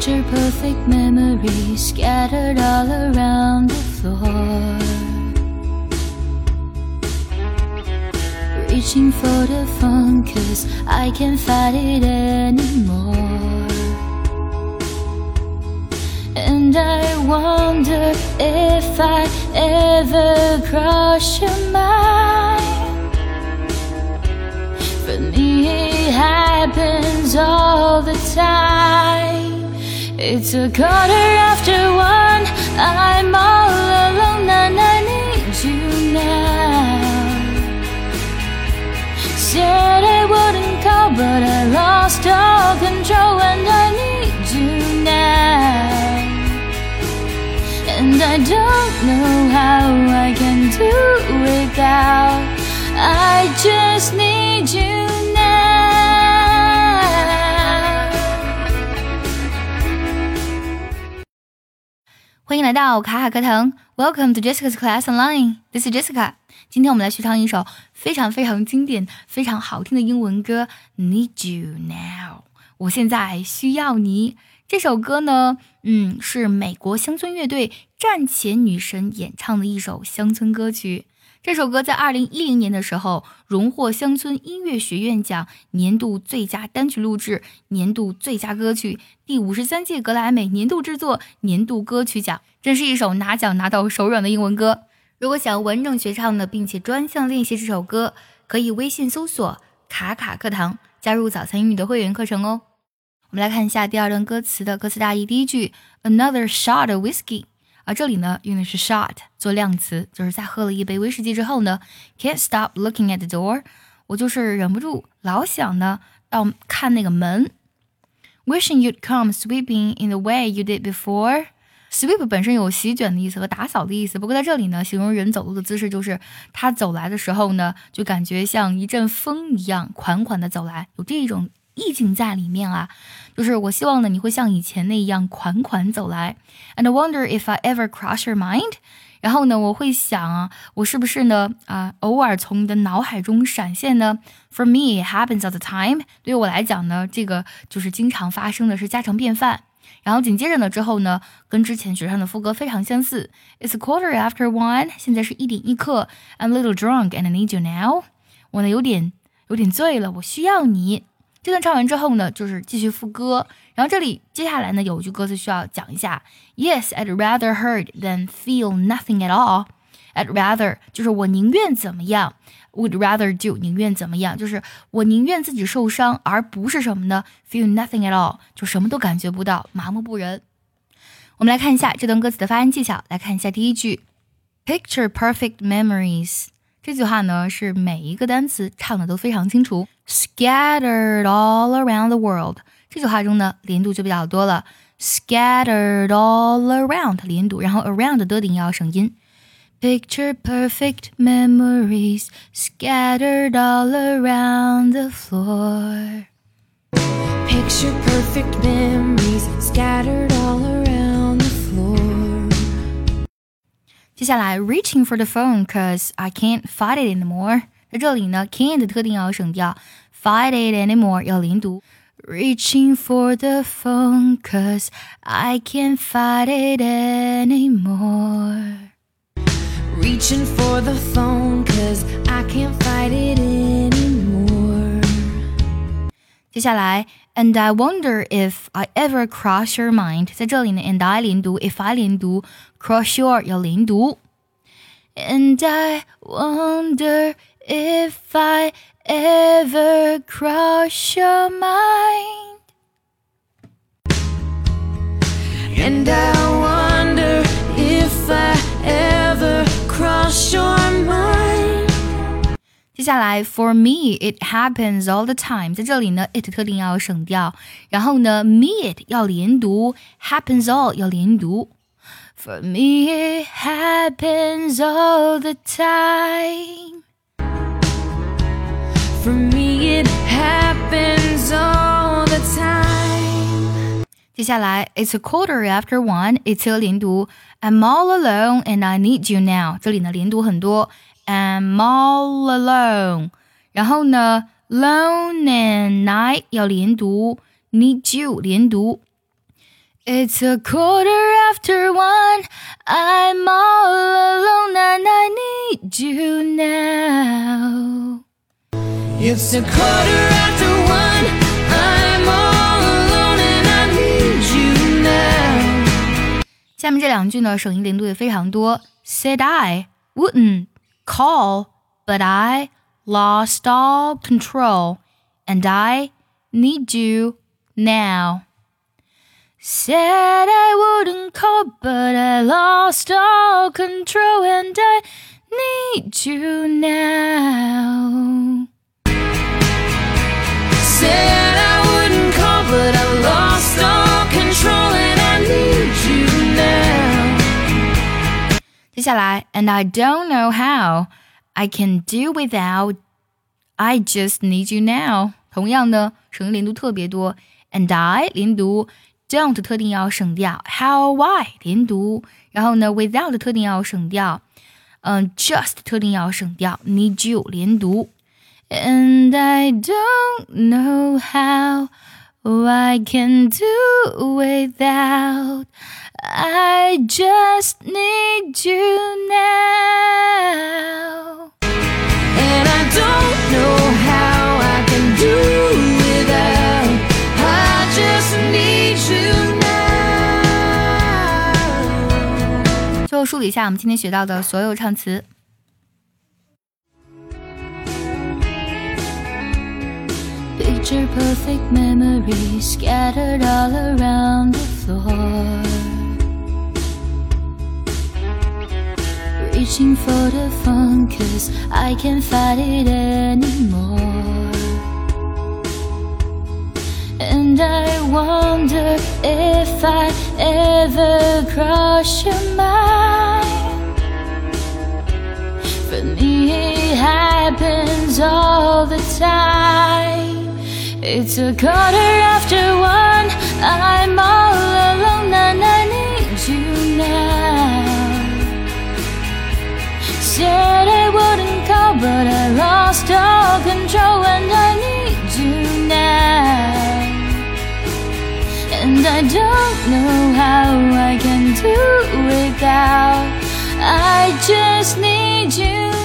Picture perfect memories scattered all around the floor. Reaching for the phone cause I can't fight it anymore. And I wonder if I ever cross your mind. For me, it happens all the time. It's a quarter after one. I'm all alone and I need you now. Said I wouldn't call, but I lost all control and I need you now. And I don't know how I can do without. 欢迎来到卡卡课堂，Welcome to Jessica's Class Online. This is Jessica. 今天我们来学唱一首非常非常经典、非常好听的英文歌《Need You Now》。我现在需要你。这首歌呢，嗯，是美国乡村乐队战前女神演唱的一首乡村歌曲。这首歌在二零一零年的时候荣获乡村音乐学院奖年度最佳单曲录制、年度最佳歌曲、第五十三届格莱美年度制作、年度歌曲奖，真是一首拿奖拿到手软的英文歌。如果想要完整学唱的，并且专项练习这首歌，可以微信搜索“卡卡课堂”，加入早餐英语的会员课程哦。我们来看一下第二段歌词的歌词大意。第一句，Another shot of whiskey。而这里呢，用的是 shot 做量词，就是在喝了一杯威士忌之后呢，can't stop looking at the door，我就是忍不住老想呢要看那个门。Wishing you'd come sweeping in the way you did before。Sweep 本身有席卷的意思和打扫的意思，不过在这里呢，形容人走路的姿势就是他走来的时候呢，就感觉像一阵风一样款款的走来，有这种意境在里面啊。就是我希望呢，你会像以前那样款款走来。And wonder if I ever cross your mind。然后呢，我会想啊，我是不是呢啊，偶尔从你的脑海中闪现呢？For me, it happens all the time。对于我来讲呢，这个就是经常发生的是家常便饭。然后紧接着呢，之后呢，跟之前学唱的副歌非常相似。It's a quarter after one。现在是一点一刻。I'm a little drunk and I need you now。我呢有点有点醉了，我需要你。这段唱完之后呢，就是继续副歌。然后这里接下来呢，有句歌词需要讲一下。Yes, I'd rather hurt than feel nothing at all. I'd rather 就是我宁愿怎么样，would rather do 宁愿怎么样，就是我宁愿自己受伤，而不是什么呢？Feel nothing at all 就什么都感觉不到，麻木不仁。我们来看一下这段歌词的发音技巧。来看一下第一句，Picture perfect memories。这句话呢是每一个单词唱的都非常清楚。Scattered all around the world，这句话中呢连读就比较多了。Scattered all around 连读，然后 around 的顶要省音。Picture perfect memories scattered all around the floor. Picture perfect memories scattered all around the floor. 接下来 reaching for the phone cause I can't fight it anymore。 在这里呢，can't 的特定要省掉，fight it anymore 要连读。Reaching for the phone cause I can't fight it anymore. Reaching for the phone cause I can't fight it anymore. 接下来，and I wonder if I ever cross your mind。在这里呢，and I 连读，if I 连读，cross your 要连读。And I wonder if I ever cross your mind. And I wonder if I ever cross your mind. 接下来，for me it happens all the time。在这里呢，it 特定要省掉，然后呢，me it 要连读，happens all 要连读。For me it happens all the time。 happens all the time. 接下来，It's a quarter after one，it's 要连读，I'm all alone and I need you now。这里呢连读很多，I'm all alone。然后呢，lone and night 要连读，need you 连读。 It's a quarter after one. I'm all alone and I need you now. It's a quarter after one. I'm all alone and I need you now. 下面这两句呢，省音连读也非常多。Said I wouldn't call, but I lost all control, and I need you now. Said I wouldn't call, but I lost all control, and I need you now. Said I wouldn't call, but I lost all control and I need you now. 接下来，and I don't know how I can do without. I just need you now。同样呢，省音连读特别多，and I 连读，don't 特定要省掉，how why 连读，然后呢，without 特定要省掉，嗯，just 特定要省掉，need you 连读。 And I don't know how I can do without. I just need you now. And I don't know how I can do without. I just need you now. 最后梳理一下我们今天学到的所有唱词。 Picture perfect memories scattered all around the floor. Reaching for the phone, cause I can't fight it anymore. And I wonder if I ever cross your mind. For me, it happens all the time. It's a quarter after one. I'm all alone and I need you now. Said I wouldn't call, but I lost all control and I need you now. And I don't know how I can do without. I just need you